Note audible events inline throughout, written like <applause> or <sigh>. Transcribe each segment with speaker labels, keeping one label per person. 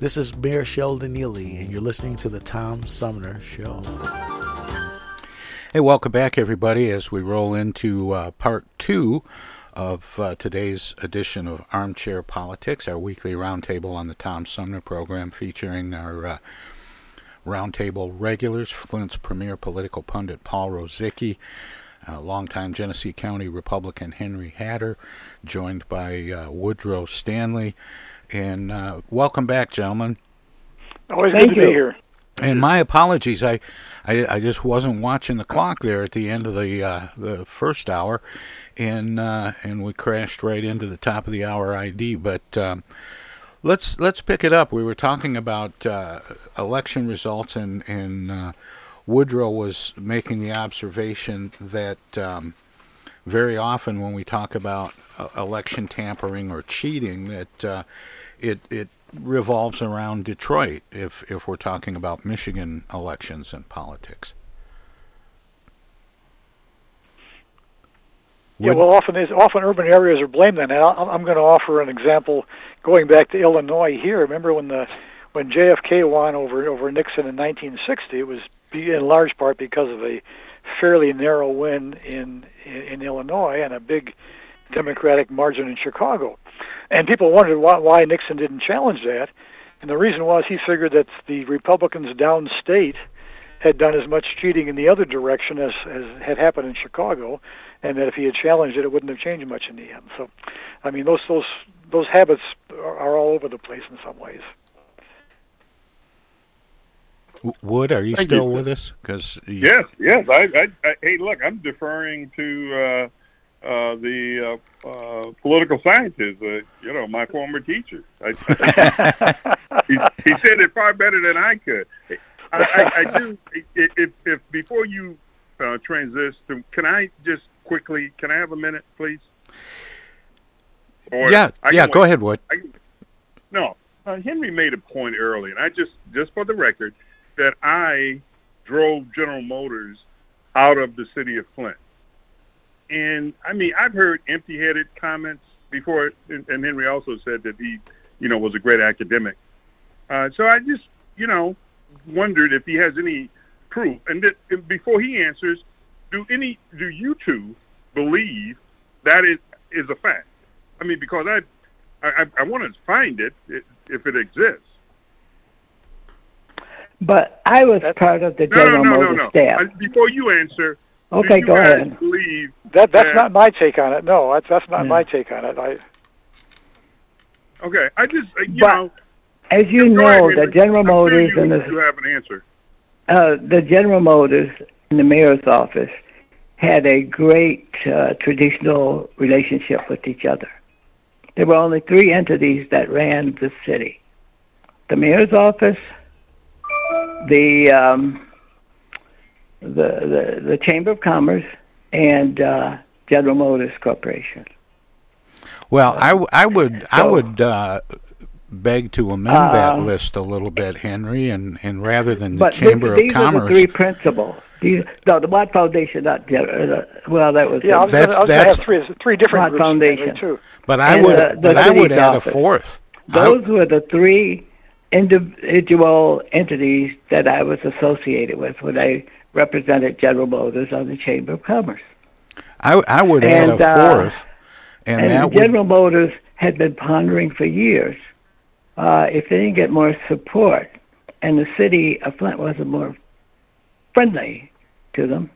Speaker 1: This is Mayor Sheldon Neeley, and you're listening to the Tom Sumner Show.
Speaker 2: Hey, welcome back, everybody, as we roll into uh, part two of uh, today's edition of Armchair Politics, our weekly roundtable on the Tom Sumner program, featuring our uh, roundtable regulars, Flint's premier political pundit Paul Rozycki, uh, longtime Genesee County Republican Henry Hatter, joined by uh, Woodrow Stanley. And uh, welcome back, gentlemen.
Speaker 3: Always Thank good to you. be here.
Speaker 2: And my apologies, I, I, I just wasn't watching the clock there at the end of the uh, the first hour, and uh, and we crashed right into the top of the hour ID. But um, let's let's pick it up. We were talking about uh, election results, and and uh, Woodrow was making the observation that um, very often when we talk about uh, election tampering or cheating, that uh, it it revolves around Detroit. If if we're talking about Michigan elections and politics.
Speaker 3: Yeah, well, often is often urban areas are blamed. Then I'm going to offer an example going back to Illinois. Here, remember when the when JFK won over over Nixon in 1960? It was in large part because of a fairly narrow win in in, in Illinois and a big Democratic margin in Chicago. And people wondered why, why Nixon didn't challenge that. And the reason was he figured that the Republicans downstate had done as much cheating in the other direction as, as had happened in Chicago, and that if he had challenged it, it wouldn't have changed much in the end. So, I mean, those those those habits are, are all over the place in some ways.
Speaker 2: Wood, are you Thank still you. with us? Because
Speaker 4: yes, yes. I, I, I, hey, look, I'm deferring to uh, uh, uh, the uh, uh political scientists. Uh, you know, my former teacher. I, <laughs> he, he, said it far better than I could. I, I do. If, if before you uh, transition, can I just quickly? Can I have a minute, please?
Speaker 2: Or yeah, yeah. Go ahead, Wood.
Speaker 4: no, Henry made a point early, and I just, just for the record that I drove General Motors out of the city of Flint. And I mean, I've heard empty-headed comments before, and, and Henry also said that he, you know, was a great academic. Uh, so I just, you know, wondered if he has any proof. And that, before he answers, do any, do you two believe that is is a fact? I mean, because I, I, I want to find it if it exists.
Speaker 5: But I was That's, part of the no, General no, no, Motors
Speaker 4: no, no.
Speaker 5: staff.
Speaker 4: Before you answer,
Speaker 5: okay, go ahead.
Speaker 4: Believe
Speaker 3: that that's
Speaker 4: that,
Speaker 3: not my take on it. No, that's that's not yeah. my take on it. I.
Speaker 4: Okay, I just uh, you
Speaker 5: but,
Speaker 4: know.
Speaker 5: As you know,
Speaker 4: ahead,
Speaker 5: the General Motors
Speaker 4: sure
Speaker 5: and the
Speaker 4: you have an answer.
Speaker 5: Uh, the General Motors and the mayor's office had a great uh, traditional relationship with each other. There were only three entities that ran the city the mayor's office, the, um, the, the, the Chamber of Commerce, and uh, General Motors Corporation.
Speaker 2: Well, I, w- I would I would uh, beg to amend uh, that list a little bit, Henry, and, and rather than the Chamber
Speaker 5: these,
Speaker 2: of Commerce.
Speaker 5: These are the three principles. These, no, the Mott Foundation, not uh, well, that was
Speaker 3: yeah. I was
Speaker 2: that's
Speaker 3: gonna,
Speaker 2: that's
Speaker 3: have three, three different
Speaker 5: Mott Foundation
Speaker 3: too.
Speaker 2: But I
Speaker 5: and,
Speaker 2: would
Speaker 5: uh,
Speaker 2: but I would add
Speaker 5: office.
Speaker 2: a fourth.
Speaker 5: Those I, were the three individual entities that I was associated with when I represented General Motors on the Chamber of Commerce.
Speaker 2: I I would
Speaker 5: and,
Speaker 2: add a fourth,
Speaker 5: uh,
Speaker 2: and,
Speaker 5: and General
Speaker 2: would,
Speaker 5: Motors had been pondering for years uh, if they didn't get more support, and the city of Flint wasn't more friendly to them.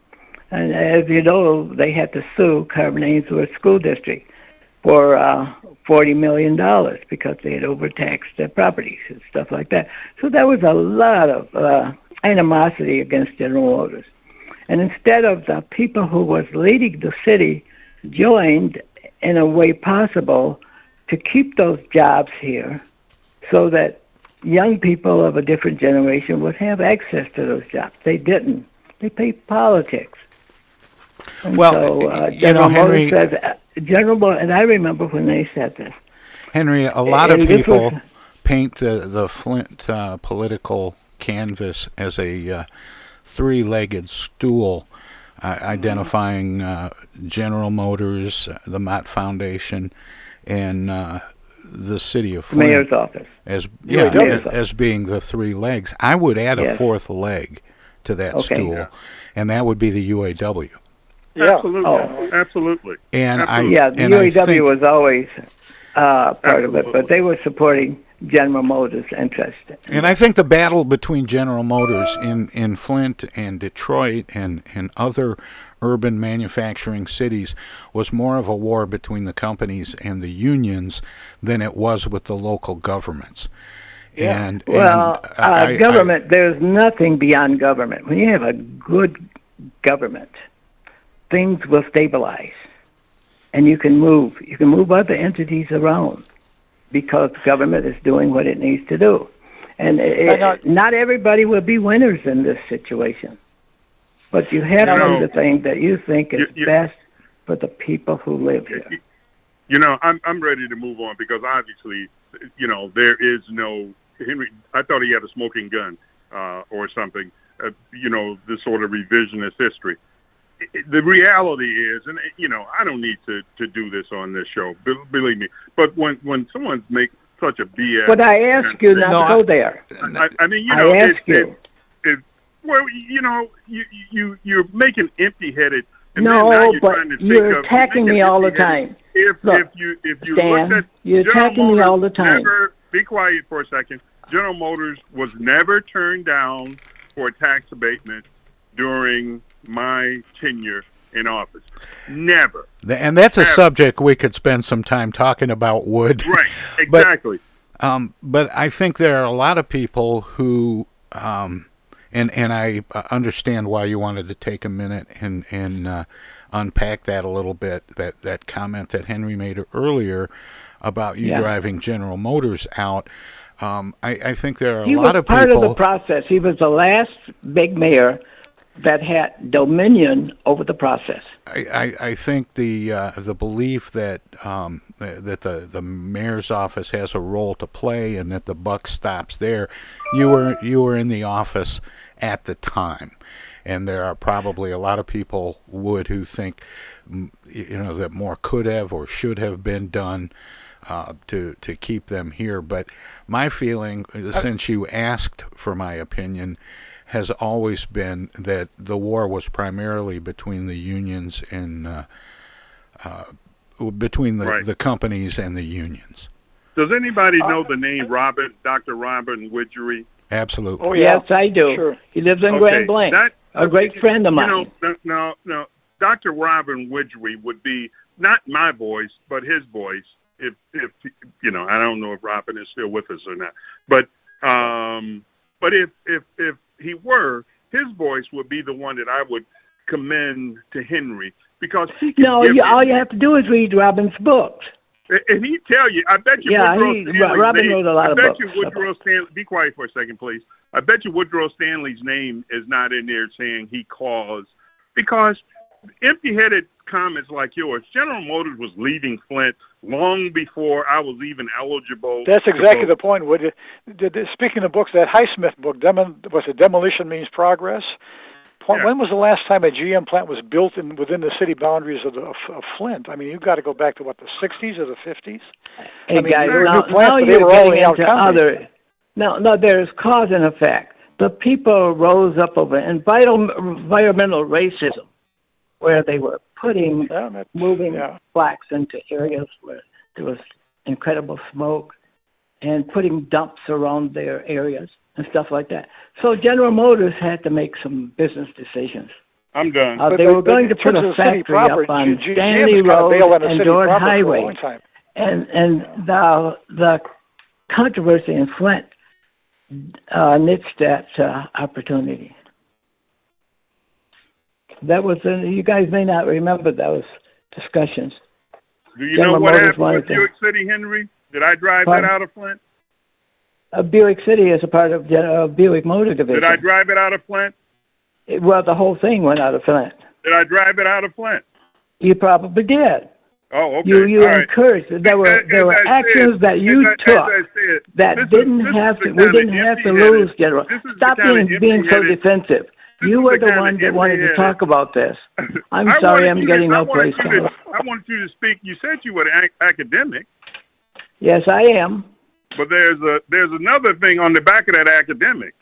Speaker 5: And as you know, they had to sue Carman Ainsworth School District for uh, forty million dollars because they had overtaxed their properties and stuff like that. So that was a lot of uh, animosity against General Motors. And instead of the people who was leading the city joined in a way possible to keep those jobs here so that young people of a different generation would have access to those jobs. They didn't. They played politics. And
Speaker 2: well,
Speaker 5: so, uh,
Speaker 2: you
Speaker 5: General
Speaker 2: know, Henry,
Speaker 5: Motors said, uh, General Motors, and I remember when they said this.
Speaker 2: Henry, a lot
Speaker 5: and
Speaker 2: of people
Speaker 5: was-
Speaker 2: paint the the Flint uh, political canvas as a uh, three-legged stool, uh, identifying uh, General Motors, uh, the Mott Foundation, and uh, the city of Flint
Speaker 5: mayor's office.
Speaker 2: as
Speaker 5: Yeah,
Speaker 2: yeah,
Speaker 5: mayor's
Speaker 2: as,
Speaker 5: office.
Speaker 2: as being the three legs. I would add a
Speaker 5: Yes.
Speaker 2: fourth leg to that
Speaker 5: Okay.
Speaker 2: stool,
Speaker 5: Yeah.
Speaker 2: and that would be the UAW.
Speaker 4: Absolutely.
Speaker 5: Oh.
Speaker 4: Absolutely.
Speaker 2: And I
Speaker 5: Yeah, the
Speaker 2: and I
Speaker 5: UAW
Speaker 2: think-
Speaker 5: was always uh, part of it, but they were supporting General Motors' interest.
Speaker 2: And I think the battle between General Motors in, in Flint and Detroit and, and other urban manufacturing cities was more of a war between the companies and the unions than it was with the local governments. And,
Speaker 5: Well,
Speaker 2: and
Speaker 5: uh,
Speaker 2: I- I-
Speaker 5: government, there's nothing beyond government. When you have a good government, things will stabilize. And you can move. You can move other entities around because government is doing what it needs to do. And it,
Speaker 3: know-
Speaker 5: not everybody will be winners in this situation. But you have to do the thing that you think is
Speaker 4: you- you-
Speaker 5: best for the people who live here.
Speaker 4: You know, I'm I'm ready to move on because obviously, you know, there is no Henry. I thought he had a smoking gun uh, or something. Uh, you know, this sort of revisionist history. I- I- The reality is, and you know, I don't need to to do this on this show. Believe me. But when when someone makes such a BS,
Speaker 5: But I ask you not
Speaker 2: No,
Speaker 5: to go there.
Speaker 4: I, I mean, you
Speaker 5: I
Speaker 4: know,
Speaker 5: ask
Speaker 4: it,
Speaker 5: you.
Speaker 4: It, it, well, you know, you you you're making empty-headed. And
Speaker 5: No,
Speaker 4: then you're
Speaker 5: but
Speaker 4: trying to think
Speaker 5: you're
Speaker 4: of-
Speaker 5: attacking me all the time.
Speaker 4: If
Speaker 5: Look,
Speaker 4: if you if you
Speaker 5: Stan,
Speaker 4: looked at
Speaker 5: you're
Speaker 4: General
Speaker 5: attacking me all the time.
Speaker 4: Never, be quiet for a second. General Motors was never turned down for tax abatement during my tenure in office. Never.
Speaker 2: And that's a
Speaker 4: Ever.
Speaker 2: subject we could spend some time talking about wood.
Speaker 4: Right. <laughs>
Speaker 2: But-
Speaker 4: Exactly.
Speaker 2: Um, but I think there are a lot of people who, um, and and I uh, understand why you wanted to take a minute and and uh, unpack that a little bit. That that comment that Henry made earlier about you
Speaker 5: Yeah.
Speaker 2: driving General Motors out. Um, I, I think there are a
Speaker 5: He
Speaker 2: lot
Speaker 5: was
Speaker 2: of people.
Speaker 5: part of the process. He was the last big mayor that had dominion over the process.
Speaker 2: I, I, I think the uh, the belief that um, that the, the mayor's office has a role to play and that the buck stops there. You were you were in the office at the time, and there are probably a lot of people would who think mm, you know that more could have or should have been done uh, to to keep them here. But my feeling, uh, since you asked for my opinion, has always been that the war was primarily between the unions and uh, uh, between the,
Speaker 4: Right.
Speaker 2: the companies and the unions.
Speaker 4: Does anybody know the name Robert, Dr. Robert Widgery?
Speaker 2: Absolutely.
Speaker 3: Oh.
Speaker 5: Yes, I do.
Speaker 3: Sure.
Speaker 5: He lives in
Speaker 4: Okay,
Speaker 5: Grand Blanc.
Speaker 4: that-
Speaker 5: a great friend of mine.
Speaker 4: You
Speaker 5: mine.
Speaker 4: know, no, no, no. Dr. Robin Widgery would be not my voice, but his voice. If, if you know, I don't know if Robin is still with us or not, but um, but if if if he were, his voice would be the one that I would commend to Henry because he can
Speaker 5: No, you, all you have to do is read Robin's books.
Speaker 4: and he tell you, I bet you
Speaker 5: Yeah,
Speaker 4: Woodrow
Speaker 5: he-
Speaker 4: Stanley's
Speaker 5: Robin
Speaker 4: name,
Speaker 5: wrote a lot
Speaker 4: I
Speaker 5: of
Speaker 4: bet
Speaker 5: books.
Speaker 4: you Woodrow Stanley. Be quiet for a second, please. I bet you Woodrow Stanley's name is not in there saying he caused because empty-headed comments like yours. General Motors was leaving Flint long before I was even eligible.
Speaker 3: That's exactly the point. Would the, the, speaking of books, that Highsmith book, Demo, was it Demolition Means Progress? Point,
Speaker 4: Yeah.
Speaker 3: When was the last time a GM plant was built in within the city boundaries of, the, of, of Flint? I mean, you've got to go back to what the '60s or the '50s.
Speaker 5: Hey
Speaker 3: I mean,
Speaker 5: guys, now,
Speaker 3: plants,
Speaker 5: now you're
Speaker 3: were all
Speaker 5: getting
Speaker 3: in
Speaker 5: into other. No, no, there's cause and effect. The people rose up over environmental, environmental racism, where they were putting
Speaker 3: Yeah,
Speaker 5: moving
Speaker 3: yeah.
Speaker 5: blacks into areas where there was incredible smoke, and putting dumps around their areas and stuff like that. So General Motors had to make some business decisions.
Speaker 4: I'm done.
Speaker 5: Uh,
Speaker 3: But-
Speaker 5: they
Speaker 3: but-
Speaker 5: were going
Speaker 3: in
Speaker 5: to put
Speaker 3: terms
Speaker 5: a
Speaker 3: of the
Speaker 5: factory
Speaker 3: proper,
Speaker 5: up on
Speaker 3: G- GM
Speaker 5: Stanley
Speaker 3: has kinda
Speaker 5: Road
Speaker 3: the
Speaker 5: and
Speaker 3: city
Speaker 5: Dorn
Speaker 3: proper for a
Speaker 5: Highway
Speaker 3: long
Speaker 5: and and the the controversy in Flint uh, nixed that uh, opportunity. That was in, you guys may not remember those discussions.
Speaker 4: Do you
Speaker 5: General
Speaker 4: know what
Speaker 5: Motors
Speaker 4: happened with
Speaker 5: to-
Speaker 4: Buick City, Henry? Did I drive
Speaker 5: Pardon?
Speaker 4: that out of Flint?
Speaker 5: Uh, Buick City is a part of uh, Buick Motor Division.
Speaker 4: Did I drive it out of Flint?
Speaker 5: It- well, the whole thing went out of Flint.
Speaker 4: Did I drive it out of Flint?
Speaker 5: You probably did.
Speaker 4: Oh, okay.
Speaker 5: You you
Speaker 4: All right.
Speaker 5: encouraged. There were
Speaker 4: As-
Speaker 5: there
Speaker 4: as
Speaker 5: were
Speaker 4: I said-
Speaker 5: actions that you
Speaker 4: as
Speaker 5: took
Speaker 4: said,
Speaker 5: that didn't
Speaker 4: is
Speaker 5: have to. We didn't have to lose, General.
Speaker 4: this is the
Speaker 5: Stop being being so defensive. You were
Speaker 4: the
Speaker 5: the
Speaker 4: kind of
Speaker 5: one that wanted to talk about this. <clears throat> I'm
Speaker 4: I
Speaker 5: sorry, I'm getting
Speaker 4: to,
Speaker 5: no place.
Speaker 4: to, I wanted you to speak. You said you were an academic,
Speaker 5: Yes, I am.
Speaker 4: but there's a there's another thing on the back of that academic.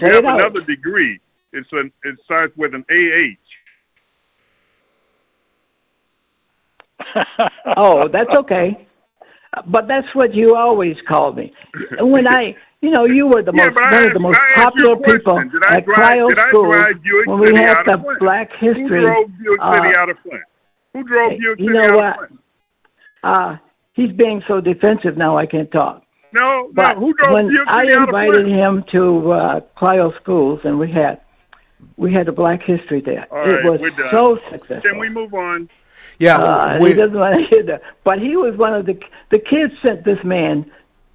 Speaker 4: You have
Speaker 5: out.
Speaker 4: another degree. It's an it starts with an AH. <laughs>
Speaker 5: oh, that's okay. But that's what you always called me. When I, <laughs> you know, you were the
Speaker 4: Yeah,
Speaker 5: most
Speaker 4: but I
Speaker 5: one of
Speaker 4: asked-
Speaker 5: the most
Speaker 4: I asked you a
Speaker 5: popular people
Speaker 4: question. Did I
Speaker 5: at
Speaker 4: drive-
Speaker 5: cryo
Speaker 4: did I
Speaker 5: school
Speaker 4: drive Buick
Speaker 5: when we
Speaker 4: City
Speaker 5: had
Speaker 4: out
Speaker 5: the
Speaker 4: of Flint?
Speaker 5: Black History.
Speaker 4: Who drove Buick City
Speaker 5: uh,
Speaker 4: out of Flint? Who drove
Speaker 5: hey,
Speaker 4: Buick
Speaker 5: you
Speaker 4: City
Speaker 5: know
Speaker 4: out
Speaker 5: what?
Speaker 4: of Flint?
Speaker 5: Uh, he's being so defensive now. I can't talk.
Speaker 4: No,
Speaker 5: But
Speaker 4: no. Who drove
Speaker 5: when
Speaker 4: Buick
Speaker 5: I
Speaker 4: City out of
Speaker 5: invited
Speaker 4: Flint?
Speaker 5: him to uh, Clio schools, and we had we had a Black History there.
Speaker 4: All
Speaker 5: it
Speaker 4: right,
Speaker 5: was
Speaker 4: we're done.
Speaker 5: so successful.
Speaker 4: Can we move on?
Speaker 2: Yeah,
Speaker 5: Uh,
Speaker 2: we-
Speaker 5: he doesn't want to <laughs> hear that. But he was one of the the kids sent this man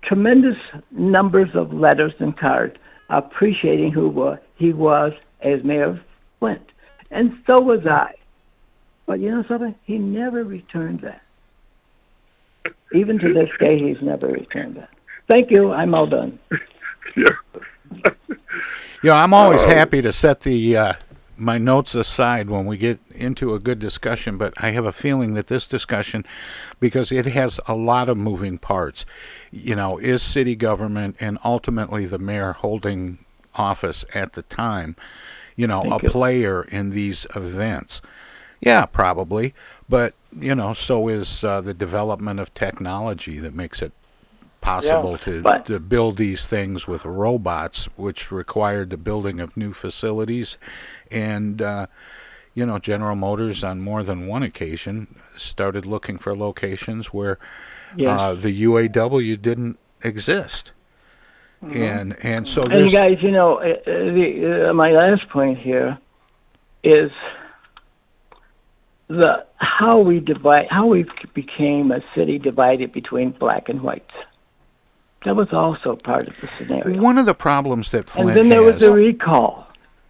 Speaker 5: tremendous numbers of letters and cards appreciating who he was as mayor of Flint, and so was I. But you know something? He never returned that. Even to this day, he's never returned that. Thank you. I'm all done. <laughs>
Speaker 2: You know, I'm always
Speaker 4: Oh.
Speaker 2: happy to set the uh, my notes aside when we get into a good discussion, but I have a feeling that this discussion, because it has a lot of moving parts, you know, is city government and ultimately the mayor holding office at the time, you know,
Speaker 5: Thank
Speaker 2: a
Speaker 5: you.
Speaker 2: player in these events. Yeah, probably, but you know, so is uh, the development of technology that makes it possible to,
Speaker 5: but-
Speaker 2: to build these things with robots, which required the building of new facilities. And, uh, you know, General Motors, on more than one occasion, started looking for locations where
Speaker 5: Yes.
Speaker 2: uh, the UAW didn't exist. And and so
Speaker 5: And guys, you know, uh, uh, the, uh, my last point here is the how we divide, how we became a city divided between black and whites. That was also part of the scenario.
Speaker 2: one of the problems that Flint
Speaker 5: and then there
Speaker 2: has.
Speaker 5: was a recall,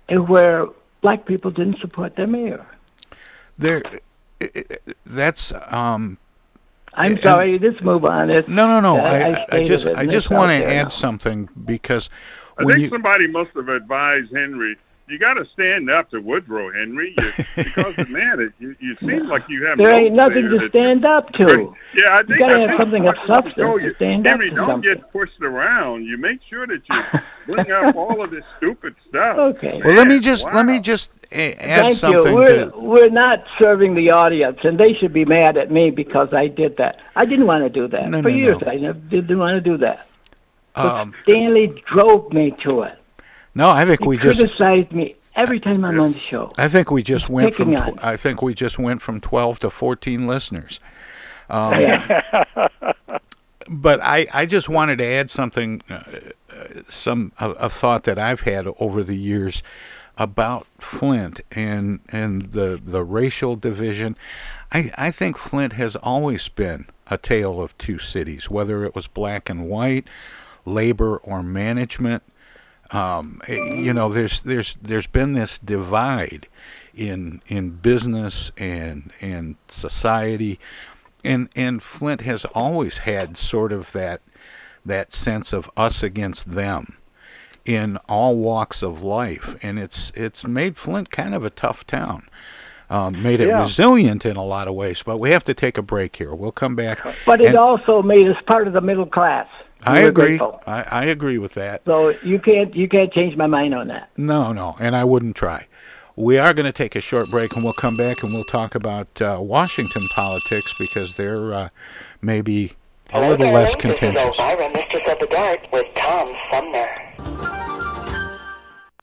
Speaker 5: uh, where black people didn't support their mayor.
Speaker 2: there, i- i- that's um,
Speaker 5: I'm sorry. Let's move on. It's,
Speaker 2: no, no, no.
Speaker 5: I- I
Speaker 2: I, I, just I just want to add
Speaker 5: now.
Speaker 2: something because
Speaker 4: I
Speaker 2: when
Speaker 4: think
Speaker 2: you
Speaker 4: somebody must have advised Henry. You got to stand up to Woodrow, Henry, you, because <laughs> man, it, you, you seem like you have.
Speaker 5: There
Speaker 4: no
Speaker 5: ain't nothing to stand up to.
Speaker 4: Yeah, I think
Speaker 5: You
Speaker 4: gotta
Speaker 5: have something of
Speaker 4: somebody must have
Speaker 5: substance
Speaker 4: told
Speaker 5: to
Speaker 4: you,
Speaker 5: stand up
Speaker 4: Henry,
Speaker 5: to
Speaker 4: don't
Speaker 5: something.
Speaker 4: get pushed around. You make sure that you bring up <laughs> all of this stupid stuff.
Speaker 5: Okay.
Speaker 2: well, let me just
Speaker 4: wow.
Speaker 2: let me just a- add
Speaker 5: Thank
Speaker 2: something
Speaker 5: you. We're
Speaker 2: to.
Speaker 5: we're not serving the audience, and they should be mad at me because I did that. I didn't want to do that
Speaker 2: No,
Speaker 5: for
Speaker 2: no,
Speaker 5: years.
Speaker 2: no.
Speaker 5: I didn't want to do that. But
Speaker 2: Um,
Speaker 5: Stanley drove me to it.
Speaker 2: No, I think
Speaker 5: He
Speaker 2: we just
Speaker 5: criticized me every time I'm on the show.
Speaker 2: I think we just went from tw- I think we just went from 12 to 14 listeners. Um,
Speaker 5: Yeah. <laughs>
Speaker 2: but I, I just wanted to add something uh, some a, a thought that I've had over the years about Flint and and the the racial division. I I think Flint has always been a tale of two cities, whether it was black and white, labor or management. Um, eh, you know, there's there's there's been this divide in in business and and society, and and Flint has always had sort of that that sense of us against them in all walks of life, and it's it's made Flint kind of a tough town. Um, made it
Speaker 3: Yeah.
Speaker 2: resilient in a lot of ways, but we have to take a break here. We'll come back.
Speaker 5: But it
Speaker 2: and
Speaker 5: also made us part of the middle class.
Speaker 2: I agree. I, I agree with that.
Speaker 5: So you can't you can't change my mind on that.
Speaker 2: No, no, and I wouldn't try. We are going to take a short break, and we'll come back and we'll talk about uh, Washington politics because they're uh, maybe a
Speaker 6: Hello,
Speaker 2: little
Speaker 6: darling.
Speaker 2: less
Speaker 6: This
Speaker 2: contentious.
Speaker 6: is Elvira, Mistress of the Dark, with Tom Sumner.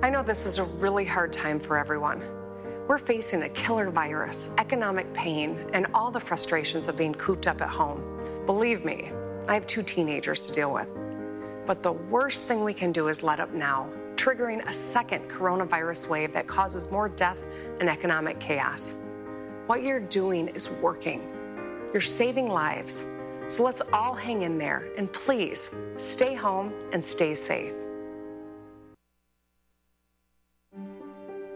Speaker 7: I know this is a really hard time for everyone. We're facing a killer virus, economic pain, and all the frustrations of being cooped up at home. Believe me, I have two teenagers to deal with. But the worst thing we can do is let up now, triggering a second coronavirus wave that causes more death and economic chaos. What you're doing is working. You're saving lives. So let's all hang in there and please stay home and stay safe.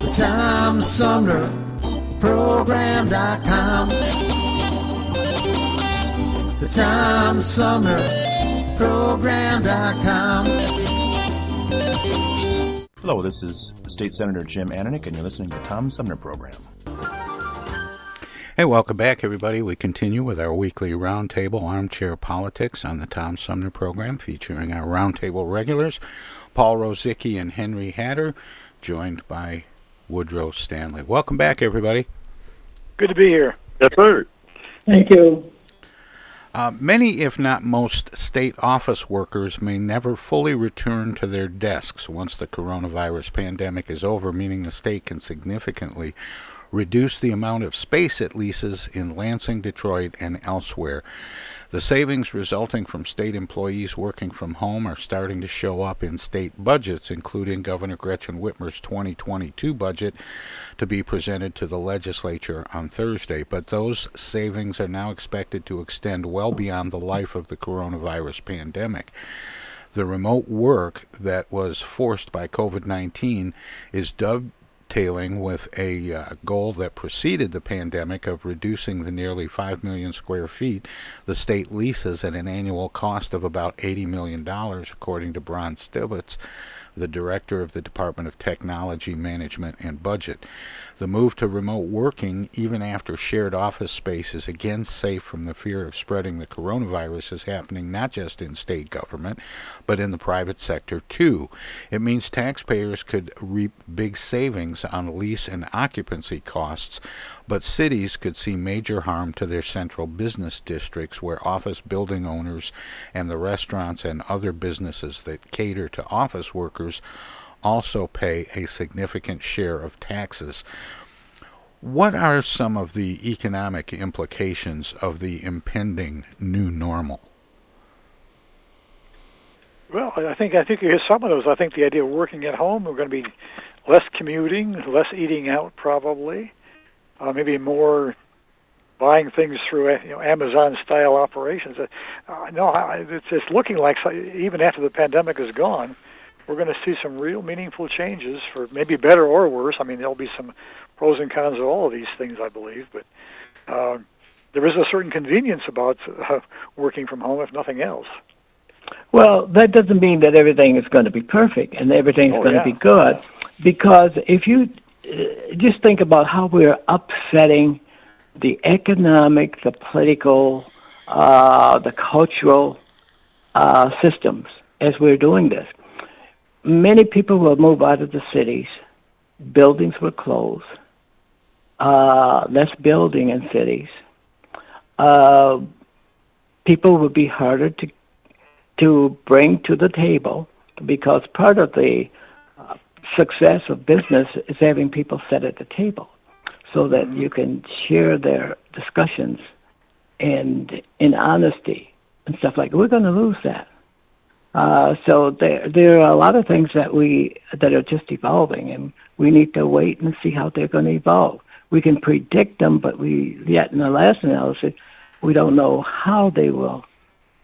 Speaker 8: Tom Sumner Program.com. The Tom Sumner TomSumnerProgram.com.
Speaker 9: Hello, this is State Senator Jim Ananich, and you're listening to the Tom Sumner Program.
Speaker 2: Hey, welcome back, everybody. We continue with our weekly roundtable armchair politics on the Tom Sumner program, featuring our roundtable regulars, Paul Rozycki and Henry Hatter, joined by Woodrow Stanley. Welcome back, everybody.
Speaker 3: Good to be here.
Speaker 4: Yes, sir.
Speaker 5: Thank you.
Speaker 2: Uh, many, if not most, state office workers may never fully return to their desks once the coronavirus pandemic is over, meaning the state can significantly reduce the amount of space it leases in Lansing, Detroit, and elsewhere. The savings resulting from state employees working from home are starting to show up in state budgets, including Governor Gretchen Whitmer's 2022 budget to be presented to the legislature on Thursday. But those savings are now expected to extend well beyond the life of the coronavirus pandemic. The remote work that was forced by COVID 19 is dubbed dovetailing with a uh, goal that preceded the pandemic of reducing the nearly 5 million square feet the state leases at an annual cost of about $80 million, according to Brom Stibitz, the director of the Department of Technology Management and Budget. The move to remote working, even after shared office space is again safe from the fear of spreading the coronavirus, is happening not just in state government, but in the private sector too. It means taxpayers could reap big savings on lease and occupancy costs, but cities could see major harm to their central business districts where office building owners and the restaurants and other businesses that cater to office workers also pay a significant share of taxes. What are some of the economic implications of the impending new normal?
Speaker 3: Well, I think I think you hit some of those. I think the idea of working at home, we're going to be less commuting, less eating out, probably, uh, maybe more buying things through you know, Amazon-style operations. Uh, no, I, it's, it's looking like even after the pandemic is gone, we're going to see some real meaningful changes for maybe better or worse. I mean, there'll be some pros and cons of all of these things, I believe, but uh, there is a certain convenience about uh, working from home, if nothing else.
Speaker 5: Well, that doesn't mean that everything is going to be perfect and everything's
Speaker 3: oh,
Speaker 5: going
Speaker 3: yeah.
Speaker 5: to be good, because if you uh, just think about how we're upsetting the economic, the political, uh, the cultural uh, systems as we're doing this many people will move out of the cities. Buildings will close. Uh, less building in cities. Uh, people will be harder to to bring to the table because part of the uh, success of business is having people sit at the table so that mm-hmm. you can share their discussions and in honesty and stuff like that. We're going to lose that. Uh, so there there are a lot of things that we that are just evolving, and we need to wait and see how they're going to evolve. We can predict them, but we yet in the last analysis, we don't know how they will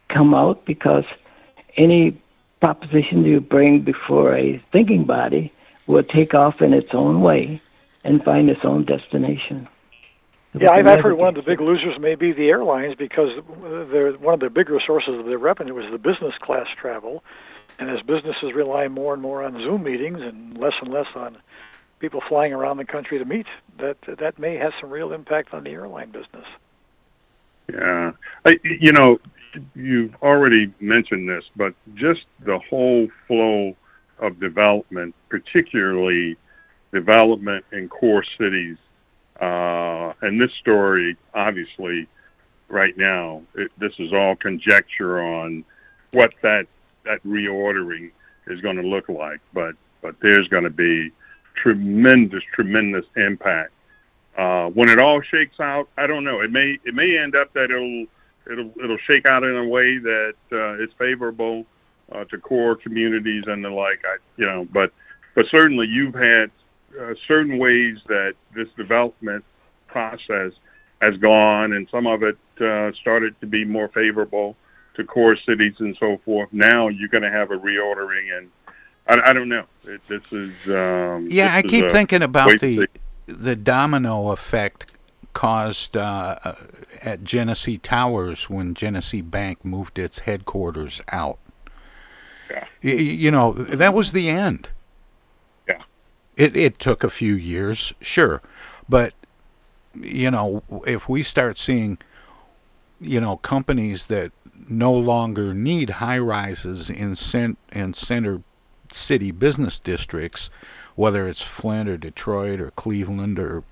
Speaker 5: come out because any proposition you bring before a thinking body will take off in its own way and find its own destination.
Speaker 3: Yeah, I've, I've heard one of the big losers may be the airlines because they're one of the bigger sources of their revenue is the business class travel, and as businesses rely more and more on Zoom meetings and less and less on people flying around the country to meet, that that may have some real impact on the airline business.
Speaker 4: Yeah, I, you know, you've already mentioned this, but just the whole flow of development, particularly development in core cities uh, and this story, obviously, right now, it, this is all conjecture on what that that reordering is going to look like. But but there's going to be tremendous, tremendous impact uh, when it all shakes out. I don't know. It may it may end up that it'll it'll it'll shake out in a way that uh, is favorable uh, to core communities and the like. I you know, but but certainly you've had uh, certain ways that this development process has gone, and some of it uh, started to be more favorable to core cities and so forth. Now you're going to have a reordering, and I, I don't know. It, this is um,
Speaker 2: yeah.
Speaker 4: this
Speaker 2: I keep thinking about the the domino effect caused uh, uh, at Genesee Towers when Genesee Bank moved its headquarters out.
Speaker 4: Yeah.
Speaker 2: Y- you know, that was the end. It it took a few years, sure, but you know, if we start seeing, you know, companies that no longer need high rises in cent in center city business districts, whether it's Flint or Detroit or Cleveland or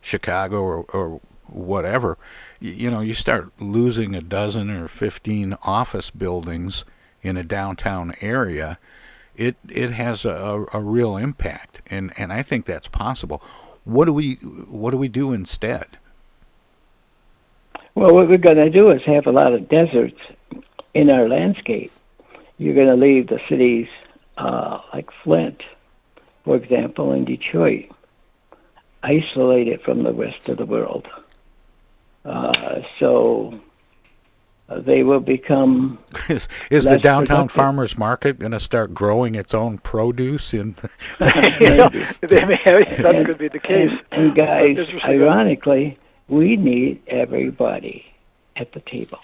Speaker 2: Chicago or, or whatever, you, you know, you start losing a dozen or 15 office buildings in a downtown area, it it has a, a, real impact, and, and I think that's possible. What do we what do we do instead?
Speaker 5: Well, what we're going to do is have a lot of deserts in our landscape. You're going to leave the cities uh, like Flint, for example, in Detroit, isolated from the rest of the world. Uh, so they will become.
Speaker 2: is is the downtown productive. farmers market going to start growing its own produce? In
Speaker 3: you know, they may have, that could be the case.
Speaker 5: And, and guys, ironically, we need everybody at the table.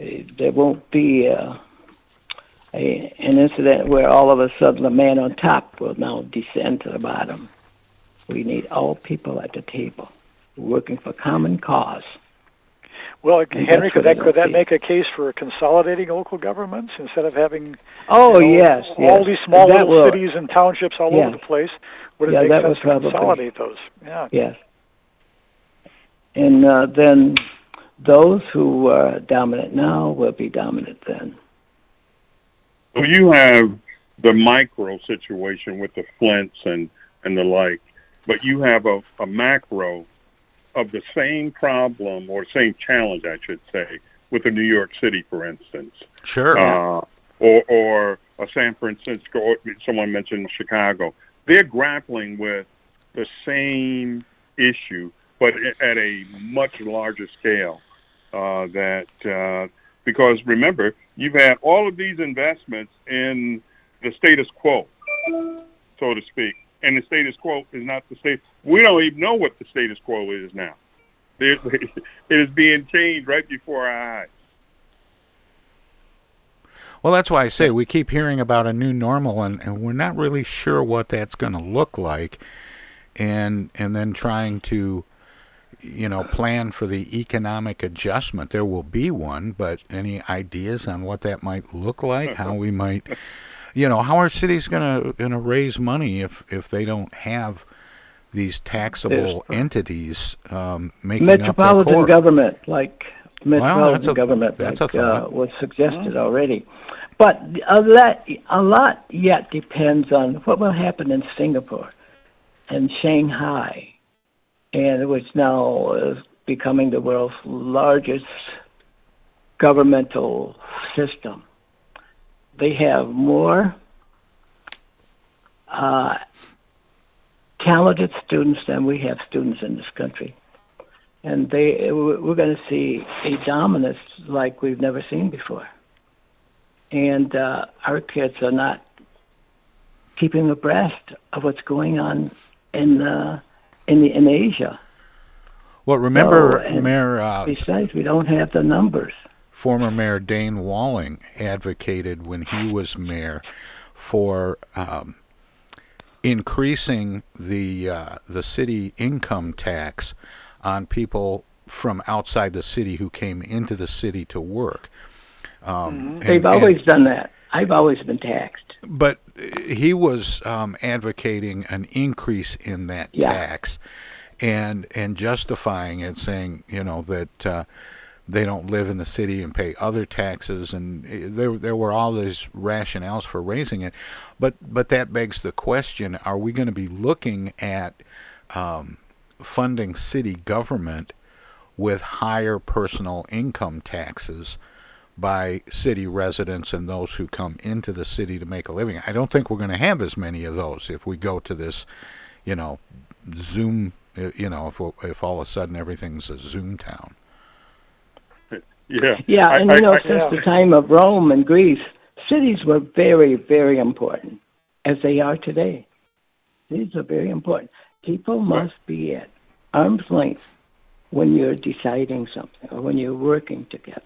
Speaker 5: Uh, there won't be a, a, an incident where all of a sudden the man on top will now descend to the bottom. We need all people at the table working for common cause.
Speaker 3: Well, Henry, could that could that make a case for consolidating local governments instead of having
Speaker 5: oh
Speaker 3: you know,
Speaker 5: yes,
Speaker 3: all
Speaker 5: yes.
Speaker 3: these small
Speaker 5: that
Speaker 3: little
Speaker 5: will,
Speaker 3: cities and townships all
Speaker 5: yeah.
Speaker 3: over the place? Would it
Speaker 5: yeah,
Speaker 3: make
Speaker 5: that
Speaker 3: sense to
Speaker 5: probably,
Speaker 3: consolidate those? Yeah.
Speaker 5: Yes. And uh, then those who are dominant now will be dominant then.
Speaker 4: Well, you have the micro situation with the Flints and and the like, but you have a, a macro of the same problem or same challenge, I should say, with the New York City, for instance.
Speaker 2: Sure.
Speaker 4: Uh, or or a San Francisco. Or someone mentioned Chicago. They're grappling with the same issue, but at a much larger scale. Uh, that uh, because remember, you've had all of these investments in the status quo, so to speak and the status quo is not the state. We don't even know what the status quo is now. <laughs> it is being changed right before our eyes.
Speaker 2: Well, that's why I say we keep hearing about a new normal, and, and we're not really sure what that's going to look like, and and then trying to, you know, plan for the economic adjustment. There will be one, but any ideas on what that might look like? how we might <laughs> you know, how are cities gonna gonna raise money if if they don't have these taxable entities um, making
Speaker 5: metropolitan
Speaker 2: up
Speaker 5: government, like metropolitan
Speaker 2: well, a,
Speaker 5: government,
Speaker 2: that's
Speaker 5: like. Uh, was suggested already. But a lot, a lot yet depends on what will happen in Singapore and Shanghai, and which now is becoming the world's largest governmental system. They have more uh, talented students than we have students in this country. And they, we're going to see a dominance like we've never seen before. And uh, our kids are not keeping abreast of what's going on in uh, in, the, in Asia.
Speaker 2: Well, remember,
Speaker 5: so,
Speaker 2: Mayor. Uh,
Speaker 5: besides, we don't have the numbers
Speaker 2: former Mayor Dayne Walling advocated when he was mayor for um, increasing the uh, the city income tax on people from outside the city who came into the city to work.
Speaker 5: Um, mm-hmm. They've always and, done that. I've always been taxed.
Speaker 2: But he was um, advocating an increase in that
Speaker 5: yeah.
Speaker 2: tax, and and justifying it, saying you know that. Uh, they don't live in the city and pay other taxes, and there there were all these rationales for raising it, but but that begs the question: Are we going to be looking at um, funding city government with higher personal income taxes by city residents and those who come into the city to make a living? I don't think we're going to have as many of those if we go to this, you know, Zoom. You know, if if all of a sudden everything's a Zoom town.
Speaker 4: Yeah.
Speaker 5: Yeah,
Speaker 4: I,
Speaker 5: and you
Speaker 4: I,
Speaker 5: know,
Speaker 4: I,
Speaker 5: since
Speaker 4: yeah.
Speaker 5: the time of Rome and Greece, cities were very, very important, as they are today. Cities are very important. People must be at arm's length when you're deciding something or when you're working together.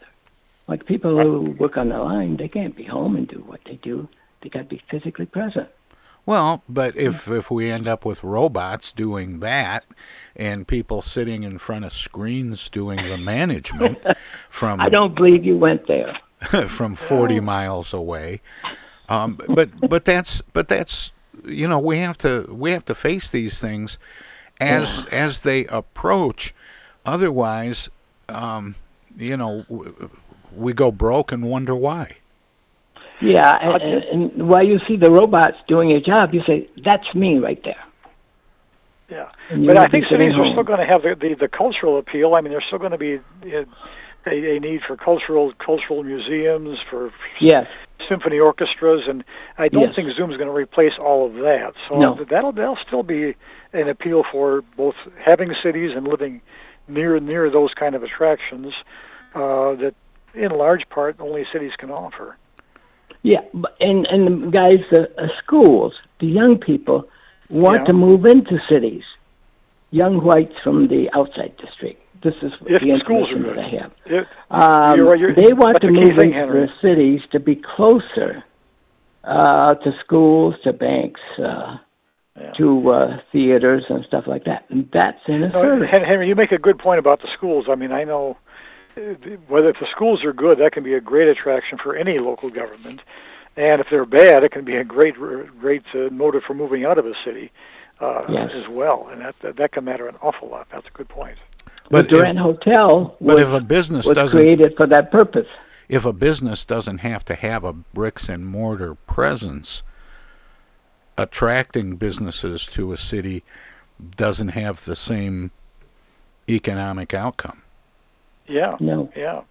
Speaker 5: Like people who work on the line, they can't be home and do what they do. They got to be physically present.
Speaker 2: Well, but if if we end up with robots doing that, and people sitting in front of screens doing the management <laughs> from
Speaker 5: I don't believe you went there. <laughs>
Speaker 2: from 40 miles away. Um, but but that's but that's you know we have to we have to face these things as as they approach. Otherwise, um, you know, we go broke and wonder why.
Speaker 5: Yeah, and, and, and while you see the robots doing a job, you say, "That's me right there."
Speaker 3: Yeah, but I think cities are still going to have the, the the cultural appeal. I mean, there's still going to be uh, a, a need for cultural cultural museums for
Speaker 5: Yes.
Speaker 3: symphony orchestras, and I don't
Speaker 5: Yes.
Speaker 3: think Zoom's going to replace all of that. So
Speaker 5: No.
Speaker 3: that'll that'll still be an appeal for both having cities and living near near those kind of attractions uh, that, in large part, only cities can offer.
Speaker 5: Yeah, and and the guys, the uh, schools, the young people want
Speaker 3: Yeah.
Speaker 5: to move into cities. Young whites from the outside district. This is
Speaker 3: If
Speaker 5: the
Speaker 3: the schools are
Speaker 5: information that I have.
Speaker 3: If-
Speaker 5: Um,
Speaker 3: You're right, you're-
Speaker 5: they want to move
Speaker 3: thing,
Speaker 5: into
Speaker 3: Henry.
Speaker 5: the cities to be closer uh, to schools, to banks, uh, to uh, theaters and stuff like that. And that's in a
Speaker 3: No. Henry, you make a good point about the schools. I mean, I know whether if the schools are good, that can be a great attraction for any local government, and if they're bad, it can be a great, great uh, motive for moving out of a city uh,
Speaker 5: Yes.
Speaker 3: as well, and that, that that can matter an awful lot. That's a good point.
Speaker 5: the
Speaker 2: But
Speaker 5: Durant
Speaker 2: if-
Speaker 5: Hotel
Speaker 2: but if a business
Speaker 5: was
Speaker 2: doesn't-
Speaker 5: created for that purpose.
Speaker 2: If a business doesn't have to have a bricks and mortar presence, attracting businesses to a city doesn't have the same economic outcome.
Speaker 3: Yeah.
Speaker 5: No.
Speaker 3: Yeah.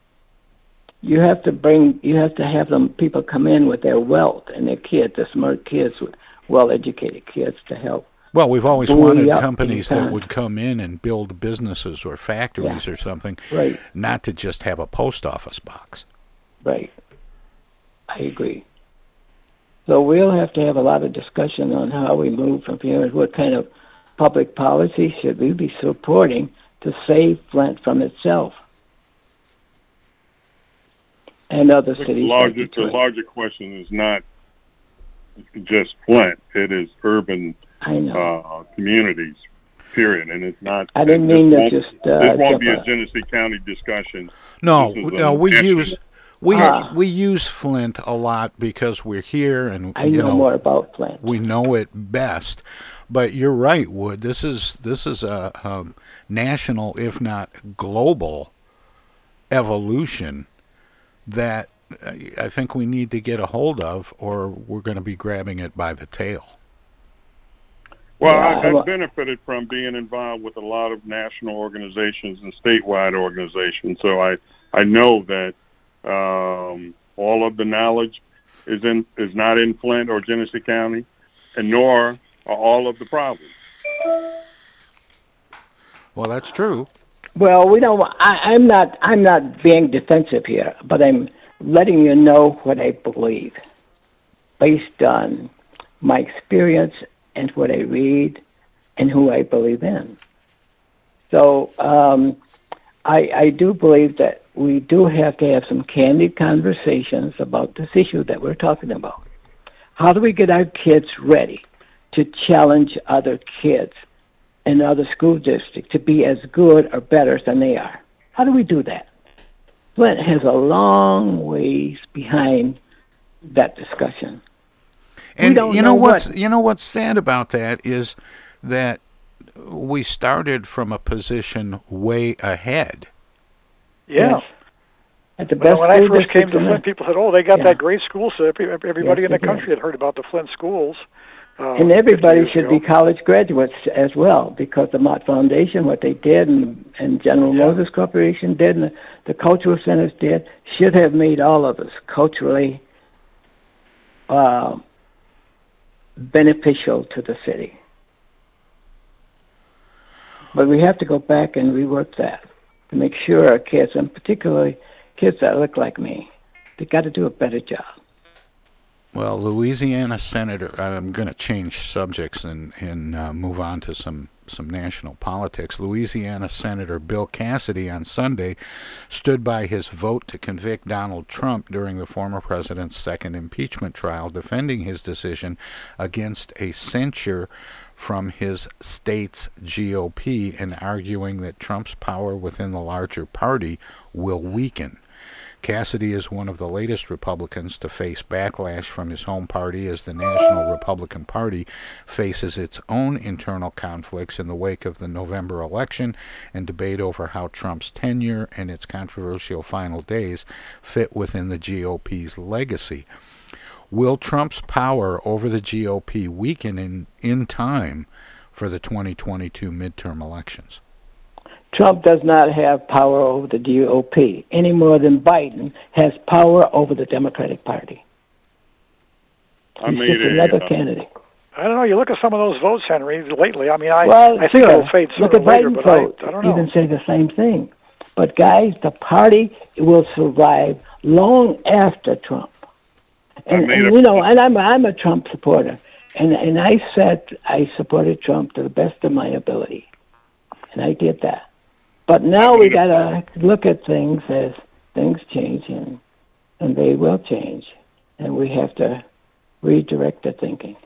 Speaker 5: You have to bring, you have to have them people come in with their wealth and their kids, the smart kids, with well-educated kids to help.
Speaker 2: Well, we've always wanted
Speaker 5: up
Speaker 2: companies that would come in and build businesses or factories or something,
Speaker 5: Right.
Speaker 2: not to just have a post office box.
Speaker 5: Right. I agree. So we'll have to have a lot of discussion on how we move from here and what kind of public policy should we be supporting to save Flint from itself and other
Speaker 4: The
Speaker 5: cities.
Speaker 4: larger, the
Speaker 5: Detroit.
Speaker 4: larger question is not just Flint. It is urban uh, communities, period. And it's not.
Speaker 5: I didn't mean to just, uh,
Speaker 4: this won't be a
Speaker 5: jump
Speaker 4: Genesee County discussion.
Speaker 2: No, no, we
Speaker 4: national-
Speaker 2: use we
Speaker 5: Ah.
Speaker 2: we use Flint a lot because we're here and
Speaker 5: I
Speaker 2: you
Speaker 5: know, more about Flint.
Speaker 2: We know it best. But you're right, Wood. This is this is a, a national, if not global, evolution that uh, I think we need to get a hold of, or we're going to be grabbing it by the tail.
Speaker 4: Well, I,
Speaker 5: well-
Speaker 4: I've benefited from being involved with a lot of national organizations and statewide organizations, so I I know that um, all of the knowledge is in is not in Flint or Genesee County, and nor are all of the problems.
Speaker 2: Well, that's true.
Speaker 5: Well, we don't. I, I'm not. I'm not being defensive here, but I'm letting you know what I believe, based on my experience and what I read, and who I believe in. So um, I, I do believe that we do have to have some candid conversations about this issue that we're talking about. How do we get our kids ready to challenge other kids in other school districts to be as good or better than they are? How do we do that? Flint has a long ways behind that discussion.
Speaker 2: And
Speaker 5: don't
Speaker 2: you know,
Speaker 5: know
Speaker 2: what's
Speaker 5: what-
Speaker 2: you know what's sad about that is that we started from a position way ahead.
Speaker 3: Yeah.
Speaker 5: Yes. At the
Speaker 3: When,
Speaker 5: best
Speaker 3: when I first came to Flint, people said, "Oh, they got
Speaker 5: Yeah.
Speaker 3: that great school." So everybody
Speaker 5: Yes,
Speaker 3: in the
Speaker 5: they did.
Speaker 3: country had heard about the Flint schools. Uh,
Speaker 5: and everybody should
Speaker 3: ago.
Speaker 5: be college graduates as well because the Mott Foundation, what they did, and, and General Motors Corporation did, and the, the cultural centers did, should have made all of us culturally uh, beneficial to the city. But we have to go back and rework that to make sure our kids, and particularly kids that look like me, they got to do a better job.
Speaker 2: Well, Louisiana Senator, I'm going to change subjects and, and uh, move on to some, some national politics. Louisiana Senator Bill Cassidy on Sunday stood by his vote to convict Donald Trump during the former president's second impeachment trial, defending his decision against a censure from his state's GOP and arguing that Trump's power within the larger party will weaken. Cassidy is one of the latest Republicans to face backlash from his home party as the National Republican Party faces its own internal conflicts in the wake of the November election and debate over how Trump's tenure and its controversial final days fit within the GOP's legacy. Will Trump's power over the GOP weaken in, in time for the 2022 midterm elections?
Speaker 5: Trump does not have power over the GOP any more than Biden has power over the Democratic Party.
Speaker 4: I
Speaker 5: He's
Speaker 4: made
Speaker 5: just another
Speaker 4: uh,
Speaker 5: candidate.
Speaker 3: I don't know. You look at some of those votes, Henry, lately. I mean, I
Speaker 5: well,
Speaker 3: I think
Speaker 5: sure.
Speaker 3: it'll fade sooner
Speaker 5: Look at
Speaker 3: or later,
Speaker 5: Biden's
Speaker 3: but
Speaker 5: vote.
Speaker 3: I, I don't know.
Speaker 5: Even say the same thing. But guys, the party will survive long after Trump. And,
Speaker 4: made
Speaker 5: and you know, and I'm I'm a Trump supporter, and and I said I supported Trump to the best of my ability, and I did that. But now we gotta look at things as things change, and and they will change, and we have to redirect the thinking.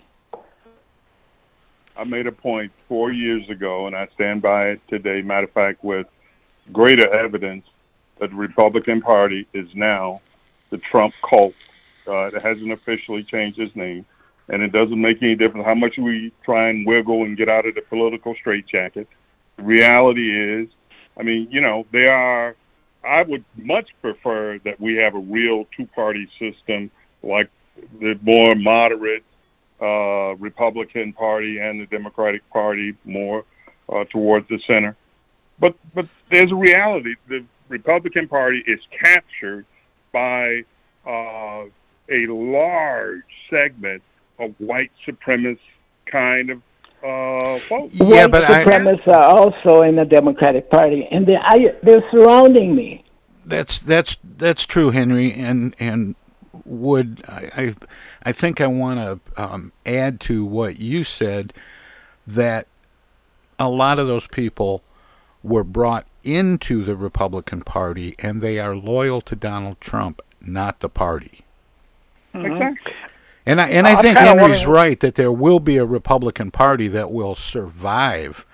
Speaker 4: I made a point four years ago, and I stand by it today. Matter of fact, with greater evidence that the Republican Party is now the Trump cult. Uh, it hasn't officially changed its name, and it doesn't make any difference how much we try and wiggle and get out of the political straitjacket. The reality is, I mean, you know, there are. I would much prefer that we have a real two-party system, like the more moderate uh, Republican Party and the Democratic Party more uh, towards the center. But but there's a reality. The Republican Party is captured by uh, a large segment of white supremacist kind of uh, folks.
Speaker 2: Yeah,
Speaker 5: White
Speaker 2: but I-
Speaker 5: supremacists are also in the Democratic Party, and they I, they're surrounding me.
Speaker 2: That's that's that's true, Henry, and and would I I, I think I want to um, add to what you said that a lot of those people were brought into the Republican Party and they are loyal to Donald Trump, not the party.
Speaker 4: Exactly.
Speaker 2: And I and I
Speaker 3: I'm
Speaker 2: think
Speaker 3: kinda
Speaker 2: Henry's
Speaker 3: wondering-
Speaker 2: right that there will be a Republican Party that will survive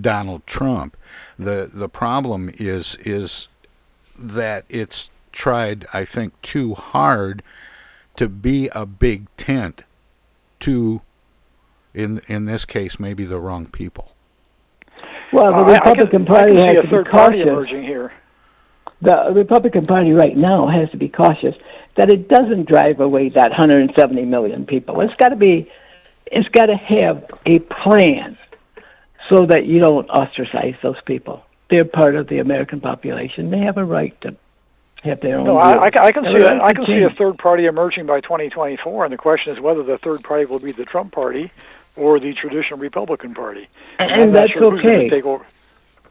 Speaker 2: Donald Trump. The the problem is is that it's tried, I think, too hard to be a big tent to in in this case maybe the wrong people.
Speaker 5: Well, the
Speaker 3: Uh, I- I can-
Speaker 5: Republican
Speaker 3: I
Speaker 5: Party
Speaker 3: can see
Speaker 5: has
Speaker 3: a
Speaker 5: to be
Speaker 3: third party
Speaker 5: cautious.
Speaker 3: emerging here.
Speaker 5: The Republican Party right now has to be cautious that it doesn't drive away that 170 million people. It's got to be, it's got to have a plan so that you don't ostracize those people. They're part of the American population. They have a right to have their own.
Speaker 3: No, I. I, can- I can
Speaker 5: They
Speaker 3: see a, I can see a third party emerging by 2024, and the question is whether the third party will be the Trump party or the traditional Republican Party.
Speaker 5: And
Speaker 3: I'm
Speaker 5: that's okay.
Speaker 3: Over.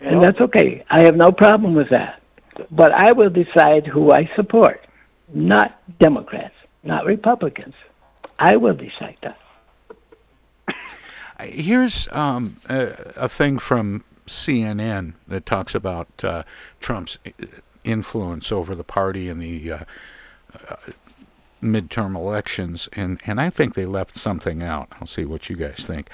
Speaker 3: You
Speaker 5: and
Speaker 3: know?
Speaker 5: that's okay. I have no problem with that. But I will decide who I support, not Democrats, not Republicans. I will decide that.
Speaker 2: Here's um, a, a thing from CNN that talks about uh, Trump's influence over the party and the uh, uh, midterm elections, and, and I think they left something out. I'll see what you guys think.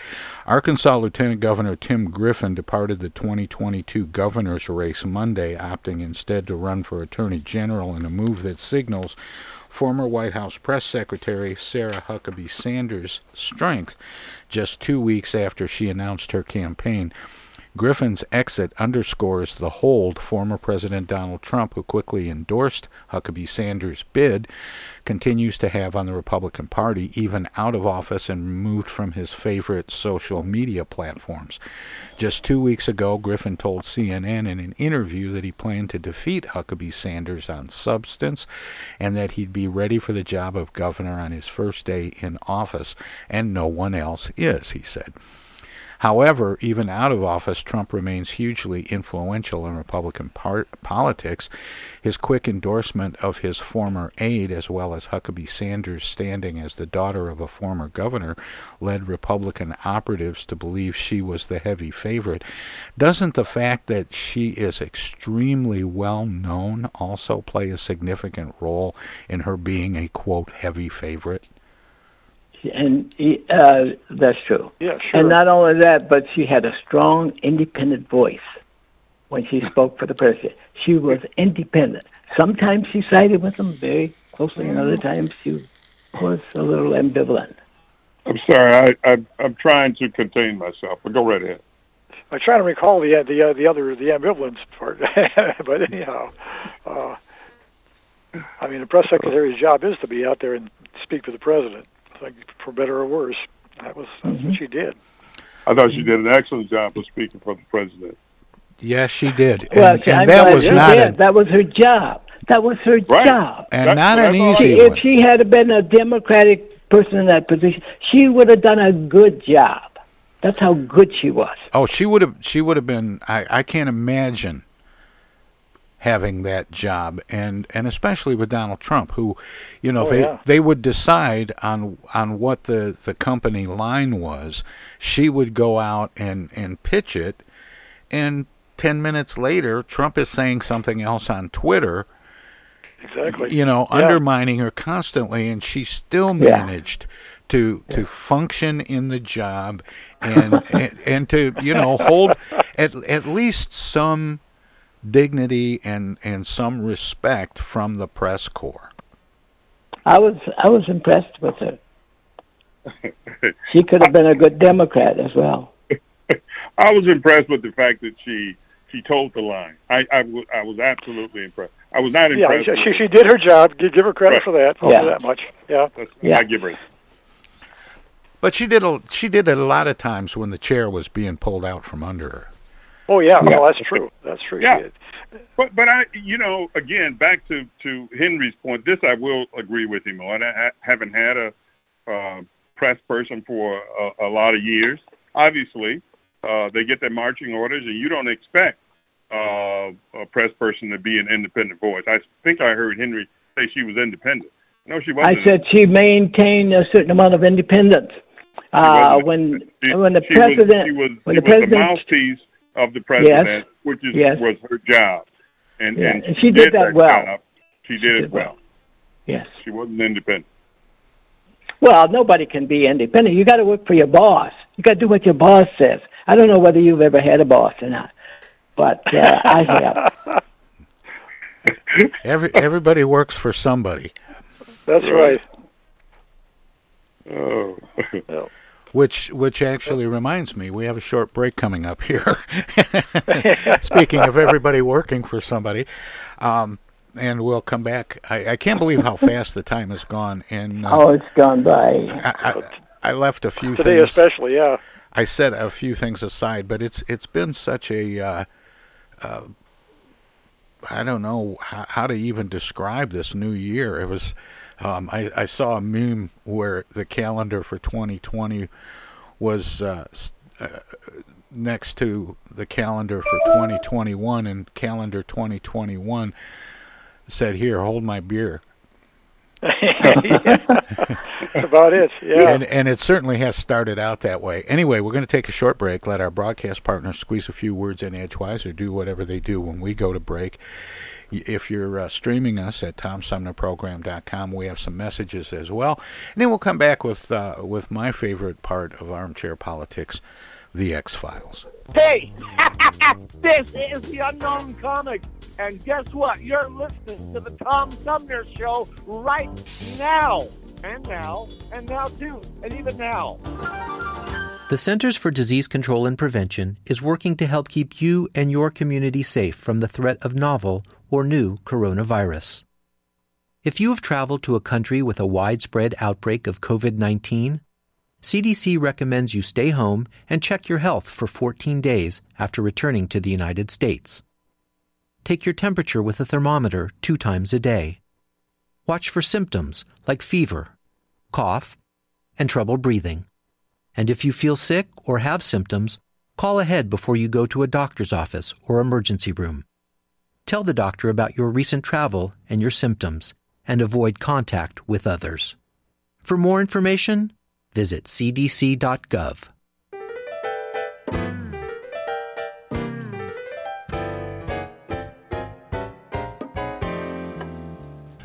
Speaker 2: Arkansas Lieutenant Governor Tim Griffin departed the 2022 governor's race Monday, opting instead to run for Attorney General in a move that signals former White House Press Secretary Sarah Huckabee Sanders' strength just two weeks after she announced her campaign. Griffin's exit underscores the hold former President Donald Trump, who quickly endorsed Huckabee Sanders' bid, continues to have on the Republican Party, even out of office and removed from his favorite social media platforms. Just two weeks ago, Griffin told CNN in an interview that he planned to defeat Huckabee Sanders on substance and that he'd be ready for the job of governor on his first day in office, and no one else is, he said. However, even out of office, Trump remains hugely influential in Republican politics. His quick endorsement of his former aide, as well as Huckabee Sanders' standing as the daughter of a former governor, led Republican operatives to believe she was the heavy favorite. Doesn't the fact that she is extremely well known also play a significant role in her being a quote heavy favorite?
Speaker 5: And uh, that's true.
Speaker 3: Yeah, sure.
Speaker 5: And not only that, but she had a strong, independent voice when she <laughs> spoke for the president. She was independent. Sometimes she sided with him very closely, and other times she was a little ambivalent.
Speaker 4: I'm sorry, I, I I'm trying to contain myself, but go right ahead.
Speaker 3: I'm trying to recall the the uh, the other the ambivalence part, <laughs> but anyhow, uh, I mean, the press secretary's job is to be out there and speak for the president like for better or worse. That was that's
Speaker 5: Mm-hmm.
Speaker 3: what she did.
Speaker 4: I thought she did an excellent job of speaking for the president.
Speaker 2: Yes, she did, and,
Speaker 5: Well,
Speaker 2: and that was not
Speaker 5: did.
Speaker 2: a,
Speaker 5: that was her job. That was her
Speaker 4: Right.
Speaker 5: job.
Speaker 2: and
Speaker 4: That's-
Speaker 2: not an
Speaker 4: that's all
Speaker 2: easy
Speaker 5: If
Speaker 2: one.
Speaker 5: she had been a Democratic person in that position, she would have done a good job. That's how good she was.
Speaker 2: Oh, she would have. She would have been. I, I can't imagine having that job, and and especially with Donald Trump, who, you know,
Speaker 3: Oh,
Speaker 2: they
Speaker 3: yeah.
Speaker 2: they would decide on on what the the company line was. She would go out and and pitch it, and ten minutes later, Trump is saying something else on Twitter.
Speaker 3: Exactly.
Speaker 2: You know,
Speaker 3: Yeah.
Speaker 2: undermining her constantly, and she still
Speaker 5: Yeah.
Speaker 2: managed to to function in the job and, <laughs> and and to you know hold at at least some dignity and and some respect from the press corps.
Speaker 5: I was I was impressed with her. <laughs> She could have been a good Democrat as well.
Speaker 4: I was impressed with the fact that she she told the line. I I was absolutely impressed. I was not impressed.
Speaker 3: Yeah,
Speaker 4: impressed.
Speaker 3: she, she did her job. Give, give her credit
Speaker 4: Right.
Speaker 3: for that. I'll
Speaker 5: Yeah.
Speaker 3: that much. Yeah.
Speaker 4: That's-
Speaker 5: Yeah.
Speaker 4: I give her.
Speaker 2: But she did a she did it a lot of times when the chair was being pulled out from under her.
Speaker 3: Oh yeah.
Speaker 5: Yeah.
Speaker 3: No, that's true. That's true.
Speaker 4: Yeah.
Speaker 3: She did.
Speaker 4: But but I you know again back to to Henry's point. This I will agree with him on. I, I haven't had a uh, press person for a, a lot of years. Obviously, uh, they get their marching orders, and you don't expect uh, a press person to be an independent voice. I think I heard Henry say she was independent. No, she wasn't.
Speaker 5: I said she maintained a certain amount of independence. Uh, when
Speaker 4: she,
Speaker 5: when the
Speaker 4: she was,
Speaker 5: president
Speaker 4: she was,
Speaker 5: when
Speaker 4: she
Speaker 5: the
Speaker 4: was the
Speaker 5: president
Speaker 4: mouthpiece of the president,
Speaker 5: Yes.
Speaker 4: which is
Speaker 5: Yes.
Speaker 4: was her job, and
Speaker 5: Yeah,
Speaker 4: and
Speaker 5: and she did that well.
Speaker 4: job. She did it
Speaker 5: did
Speaker 4: well.
Speaker 5: well. yes.
Speaker 4: She wasn't independent.
Speaker 5: Well, nobody can be independent. You got to work for your boss. You got to do what your boss says. I don't know whether you've ever had a boss or not, but uh, I have. <laughs>
Speaker 2: Every everybody works for somebody,
Speaker 3: That's right.
Speaker 4: Oh.
Speaker 3: Yeah.
Speaker 2: which which actually reminds me, we have a short break coming up here. <laughs> Speaking of everybody working for somebody, um, and we'll come back. I, I can't believe how fast the time has gone, and uh,
Speaker 5: Oh, it's gone by.
Speaker 2: I, I, I left a few
Speaker 3: Today
Speaker 2: things.
Speaker 3: especially. Yeah.
Speaker 2: I set a few things aside, but it's it's been such a uh, uh, I don't know how, to even describe this new year. It was um, I, I saw a meme where the calendar for 2020 was uh, uh, next to the calendar for 2021, and calendar 2021 said, "Here, hold my beer."
Speaker 3: That's <laughs> about it. Yeah.
Speaker 2: And, and it certainly has started out that way. Anyway, we're going to take a short break, let our broadcast partners squeeze a few words in edgewise or do whatever they do when we go to break. If you're uh, streaming us at TomSumnerProgram.com, we have some messages as well. And then we'll come back with, uh, with my favorite part of armchair politics, the X Files.
Speaker 10: Hey, <laughs> this is the Unknown Comic, and guess what? You're listening to the Tom Sumner Show right now, and now, and now too, and even now.
Speaker 11: The Centers for Disease Control and Prevention is working to help keep you and your community safe from the threat of novel or new coronavirus. If you have traveled to a country with a widespread outbreak of COVID 19, CDC recommends you stay home and check your health for 14 days after returning to the United States. Take your temperature with a thermometer two times a day. Watch for symptoms like fever, cough, and trouble breathing. And if you feel sick or have symptoms, call ahead before you go to a doctor's office or emergency room. Tell the doctor about your recent travel and your symptoms, and avoid contact with others. For more information, visit cdc.gov.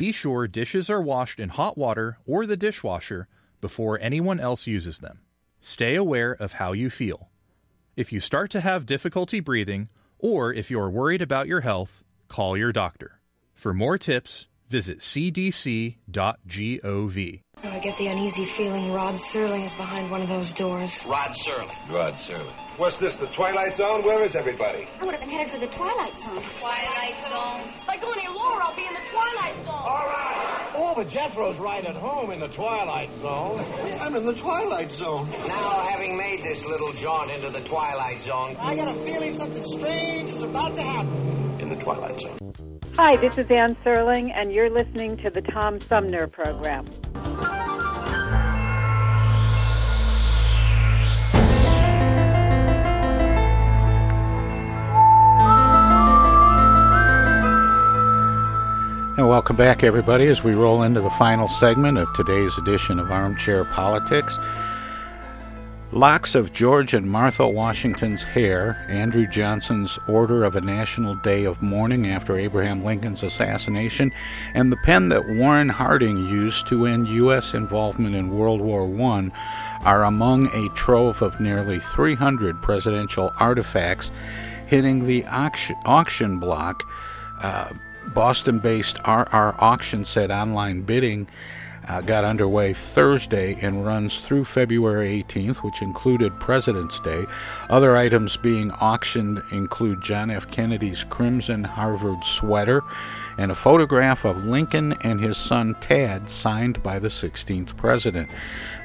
Speaker 12: Be sure dishes are washed in hot water or the dishwasher before anyone else uses them. Stay aware of how you feel. If you start to have difficulty breathing, or if you're worried about your health, call your doctor. For more tips, visit cdc.gov.
Speaker 13: I get the uneasy feeling Rod Serling is behind one of those doors.
Speaker 14: Rod Serling.
Speaker 15: Rod Serling. What's this, the Twilight Zone? Where is everybody?
Speaker 16: I would have been headed for the Twilight Zone.
Speaker 13: Twilight Zone? If I go any lower, I'll be in the Twilight Zone.
Speaker 15: All right.
Speaker 14: Oh, but Jethro's right at home in the Twilight Zone.
Speaker 15: I'm in the Twilight Zone.
Speaker 14: Now, having made this little jaunt into the Twilight Zone,
Speaker 13: I got a feeling something strange is about to happen.
Speaker 15: In the Twilight Zone.
Speaker 17: Hi, this is Anne Serling, and you're listening to the Tom Sumner Program.
Speaker 2: And welcome back, everybody, as we roll into the final segment of today's edition of Armchair Politics. Locks of George and Martha Washington's hair, Andrew Johnson's order of a national day of mourning after Abraham Lincoln's assassination, and the pen that Warren Harding used to end U.S. involvement in World War I are among a trove of nearly 300 presidential artifacts hitting the auction, block. Uh, Boston based RR Auction said online bidding uh, got underway Thursday and runs through February 18th, which included President's Day. Other items being auctioned include John F. Kennedy's Crimson Harvard sweater and a photograph of Lincoln and his son Tad signed by the 16th president.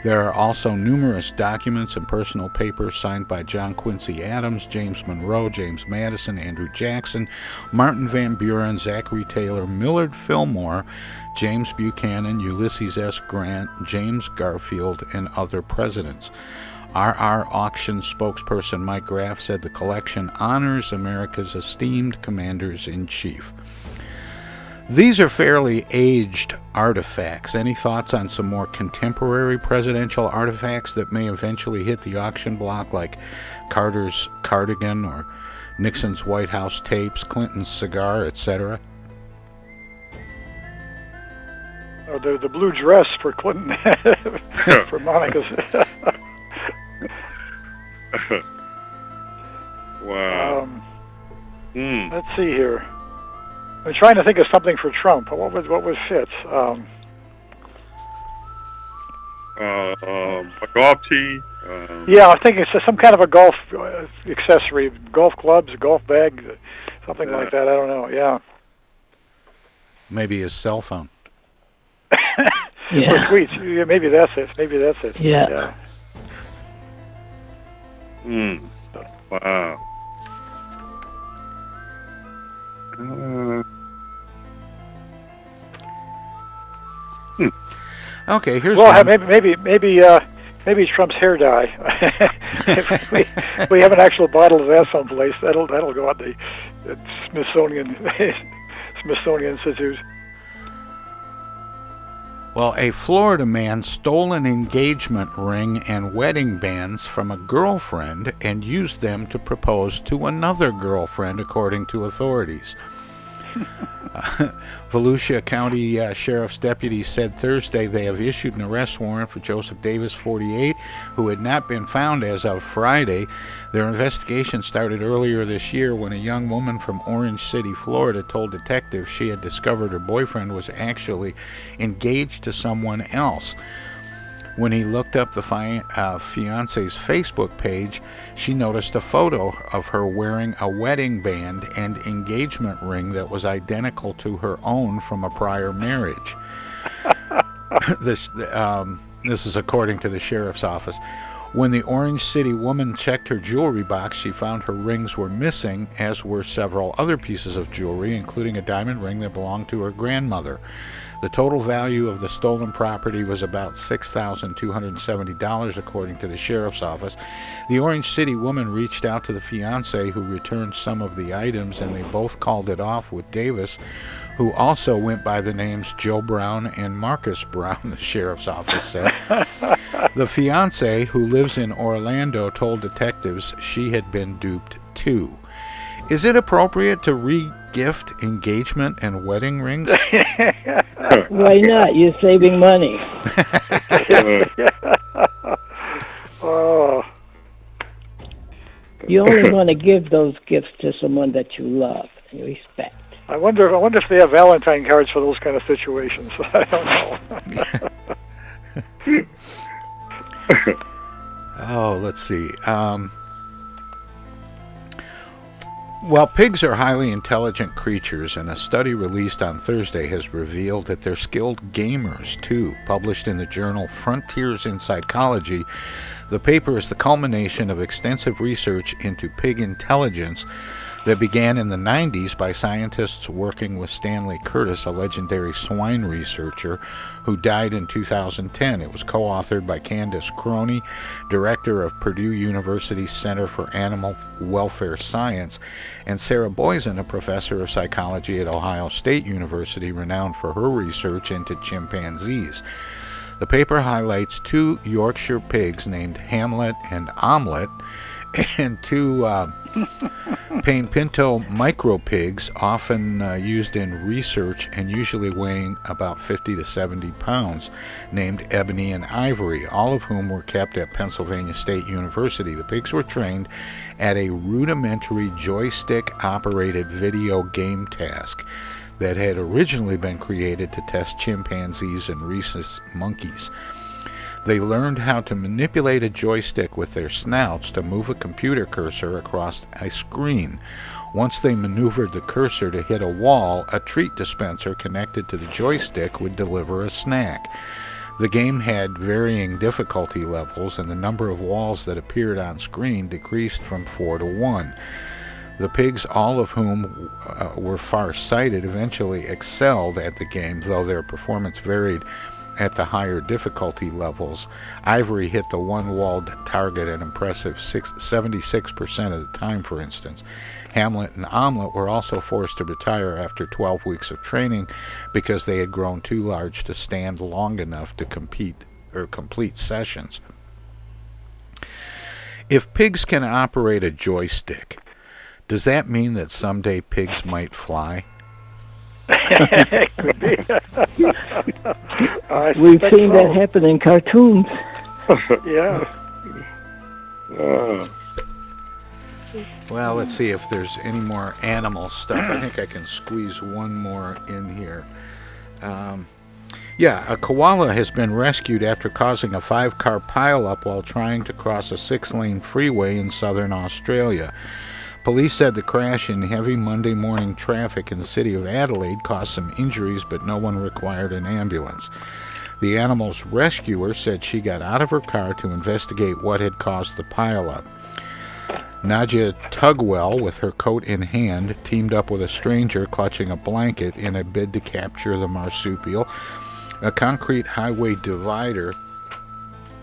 Speaker 2: There are also numerous documents and personal papers signed by John Quincy Adams, James Monroe, James Madison, Andrew Jackson, Martin Van Buren, Zachary Taylor, Millard Fillmore, James Buchanan, Ulysses S. Grant, James Garfield, and other presidents. RR Auction spokesperson Mike Graff said the collection honors America's esteemed commanders in chief. These are fairly aged artifacts. Any thoughts on some more contemporary presidential artifacts that may eventually hit the auction block, like Carter's cardigan or Nixon's White House tapes, Clinton's cigar, etc.?
Speaker 3: Oh, the the blue dress for Clinton <laughs> for Monica's. <laughs> <laughs>
Speaker 4: wow.
Speaker 3: Um,
Speaker 4: Hmm.
Speaker 3: Let's see here. I'm trying to think of something for Trump. What was what would fit? Um,
Speaker 4: Uh, um, a golf tee. Um,
Speaker 3: yeah, I think it's some kind of a golf uh, accessory, golf clubs, golf bag, something like that. I don't know. Yeah.
Speaker 2: Maybe his cell phone. <laughs>
Speaker 5: Yeah.
Speaker 3: Or sweet. Yeah, maybe that's it. Maybe that's it.
Speaker 5: Yeah.
Speaker 4: Hmm. Wow. Uh,
Speaker 2: Okay, here's
Speaker 3: well,
Speaker 2: one.
Speaker 3: maybe maybe maybe uh, maybe Trump's hair dye. if <laughs> we, we have an actual bottle of that someplace. That'll that'll go at the, the Smithsonian <laughs> Smithsonian Institute.
Speaker 2: Well, a Florida man stole an engagement ring and wedding bands from a girlfriend and used them to propose to another girlfriend, according to authorities. <laughs> Volusia County uh, Sheriff's deputies said Thursday they have issued an arrest warrant for Joseph Davis, 48, who had not been found as of Friday. Their investigation started earlier this year when a young woman from Orange City, Florida, told detectives she had discovered her boyfriend was actually engaged to someone else. When he looked up the fi- uh, fiance's Facebook page, she noticed a photo of her wearing a wedding band and engagement ring that was identical to her own from a prior marriage. <laughs> this, um, this is according to the sheriff's office. When the Orange City woman checked her jewelry box, she found her rings were missing, as were several other pieces of jewelry, including a diamond ring that belonged to her grandmother. The total value of the stolen property was about $6,270, according to the sheriff's office. The Orange City woman reached out to the fiance, who returned some of the items, and they both called it off with Davis, who also went by the names Joe Brown and Marcus Brown, <laughs> the sheriff's office said. <laughs> the fiance, who lives in Orlando, told detectives she had been duped too. Is it appropriate to re-gift engagement and wedding rings? <laughs>
Speaker 5: Why not? You're saving money. <laughs>
Speaker 3: oh,
Speaker 5: You only want to give those gifts to someone that you love and respect.
Speaker 3: I wonder. I wonder if they have Valentine cards for those kind of situations. <laughs> I don't know.
Speaker 2: Oh, let's see. Um, well, pigs are highly intelligent creatures, and a study released on Thursday has revealed that they're skilled gamers, too. Published in the journal Frontiers in Psychology, the paper is the culmination of extensive research into pig intelligence that began in the 90s by scientists working with Stanley Curtis, a legendary swine researcher who died in 2010. It was co authored by Candace Croney, director of Purdue University's Center for Animal Welfare Science, and Sarah Boysen, a professor of psychology at Ohio State University, renowned for her research into chimpanzees. The paper highlights two Yorkshire pigs named Hamlet and Omelette <laughs> and two uh, Panepinto micro pigs, often uh, used in research and usually weighing about 50 to 70 pounds, named Ebony and Ivory, all of whom were kept at Pennsylvania State University. The pigs were trained at a rudimentary joystick operated video game task that had originally been created to test chimpanzees and rhesus monkeys. They learned how to manipulate a joystick with their snouts to move a computer cursor across a screen. Once they maneuvered the cursor to hit a wall, a treat dispenser connected to the joystick would deliver a snack. The game had varying difficulty levels, and the number of walls that appeared on screen decreased from 4 to 1. The pigs, all of whom uh, were far sighted, eventually excelled at the game, though their performance varied at the higher difficulty levels. Ivory hit the one walled target an impressive six, 76% of the time, for instance. Hamlet and Omelette were also forced to retire after 12 weeks of training because they had grown too large to stand long enough to compete or complete sessions. If pigs can operate a joystick, does that mean that someday pigs might fly? <laughs>
Speaker 5: We've seen that happen in cartoons. <laughs>
Speaker 3: yeah.
Speaker 4: Uh,
Speaker 2: Well, let's see if there's any more animal stuff. I think I can squeeze one more in here. Um, yeah, a koala has been rescued after causing a five car pileup while trying to cross a six lane freeway in southern Australia. Police said the crash in heavy Monday morning traffic in the city of Adelaide caused some injuries, but no one required an ambulance. The animal's rescuer said she got out of her car to investigate what had caused the pileup. Nadia Tugwell, with her coat in hand, teamed up with a stranger clutching a blanket in a bid to capture the marsupial. A concrete highway divider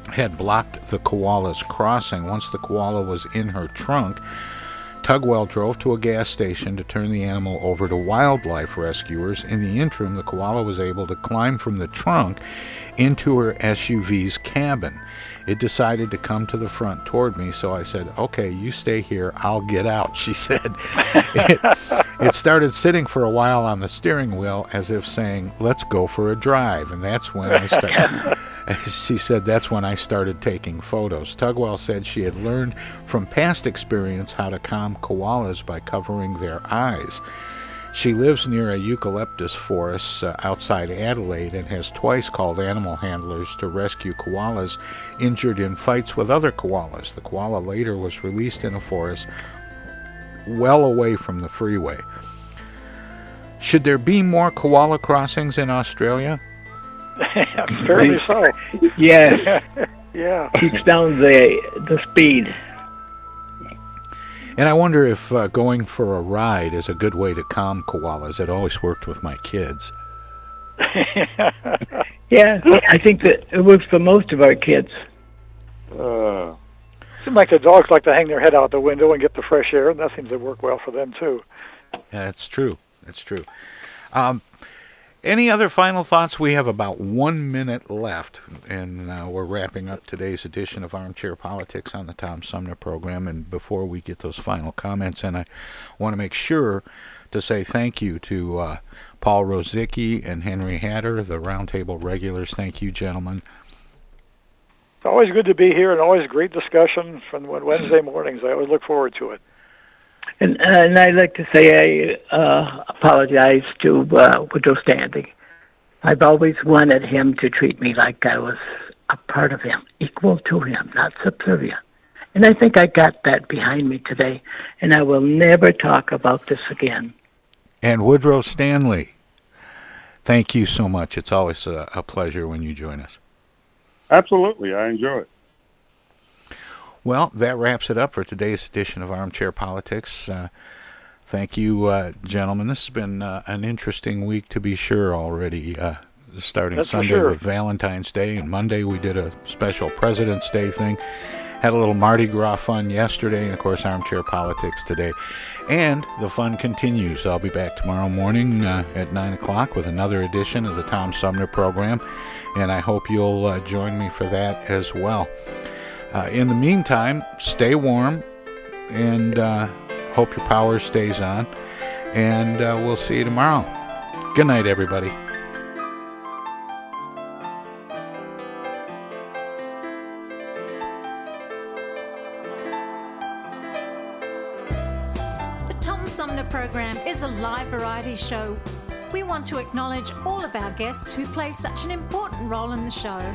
Speaker 2: had blocked the koala's crossing. Once the koala was in her trunk, Tugwell drove to a gas station to turn the animal over to wildlife rescuers. In the interim, the koala was able to climb from the trunk into her SUV's cabin. It decided to come to the front toward me, so I said, Okay, you stay here, I'll get out, <laughs> she said. it, it started sitting for a while on the steering wheel as if saying, Let's go for a drive. And that's when I started. <laughs> <laughs> she said that's when I started taking photos. Tugwell said she had learned from past experience how to calm koalas by covering their eyes. She lives near a eucalyptus forest uh, outside Adelaide and has twice called animal handlers to rescue koalas injured in fights with other koalas. The koala later was released in a forest well away from the freeway. Should there be more koala crossings in Australia? <laughs>
Speaker 3: Fairly so.
Speaker 5: Yes. <laughs>
Speaker 3: yeah.
Speaker 5: Keeps down the the speed.
Speaker 2: And I wonder if uh, going for a ride is a good way to calm koalas. It always worked with my kids. <laughs>
Speaker 5: Yeah, I think that it works for most of our kids.
Speaker 4: uh,
Speaker 3: Seems like the dogs like to hang their head out the window and get the fresh air, and that seems to work well for them too.
Speaker 2: Yeah, that's true. That's true. Um, any other final thoughts? We have about one minute left, and uh, we're wrapping up today's edition of Armchair Politics on the Tom Sumner program. And before we get those final comments, and I want to make sure to say thank you to uh, Paul Rozycki and Henry Hatter, the roundtable regulars. Thank you, gentlemen.
Speaker 3: It's always good to be here, and always great discussion from Wednesday mornings. I always look forward to it.
Speaker 5: And and I'd like to say I uh, apologize to uh, Woodrow Stanley. I've always wanted him to treat me like I was a part of him, equal to him, not subservient. And I think I got that behind me today, and I will never talk about this again.
Speaker 2: And Woodrow Stanley, thank you so much. It's always a, a pleasure when you join us.
Speaker 4: absolutely, I enjoy it.
Speaker 2: Well, that wraps it up for today's edition of Armchair Politics. Uh, thank you, uh, gentlemen. This has been uh, an interesting week to be sure already. Uh, starting
Speaker 3: That's
Speaker 2: Sunday
Speaker 3: sure.
Speaker 2: with Valentine's Day, and Monday we did a special President's Day thing. Had a little Mardi Gras fun yesterday, and of course, Armchair Politics today. And the fun continues. I'll be back tomorrow morning uh, at 9 o'clock with another edition of the Tom Sumner program, and I hope you'll uh, join me for that as well. Uh, in the meantime, stay warm and uh, hope your power stays on. And uh, we'll see you tomorrow. Good night, everybody.
Speaker 18: The Tom Sumner program is a live variety show. We want to acknowledge all of our guests who play such an important role in the show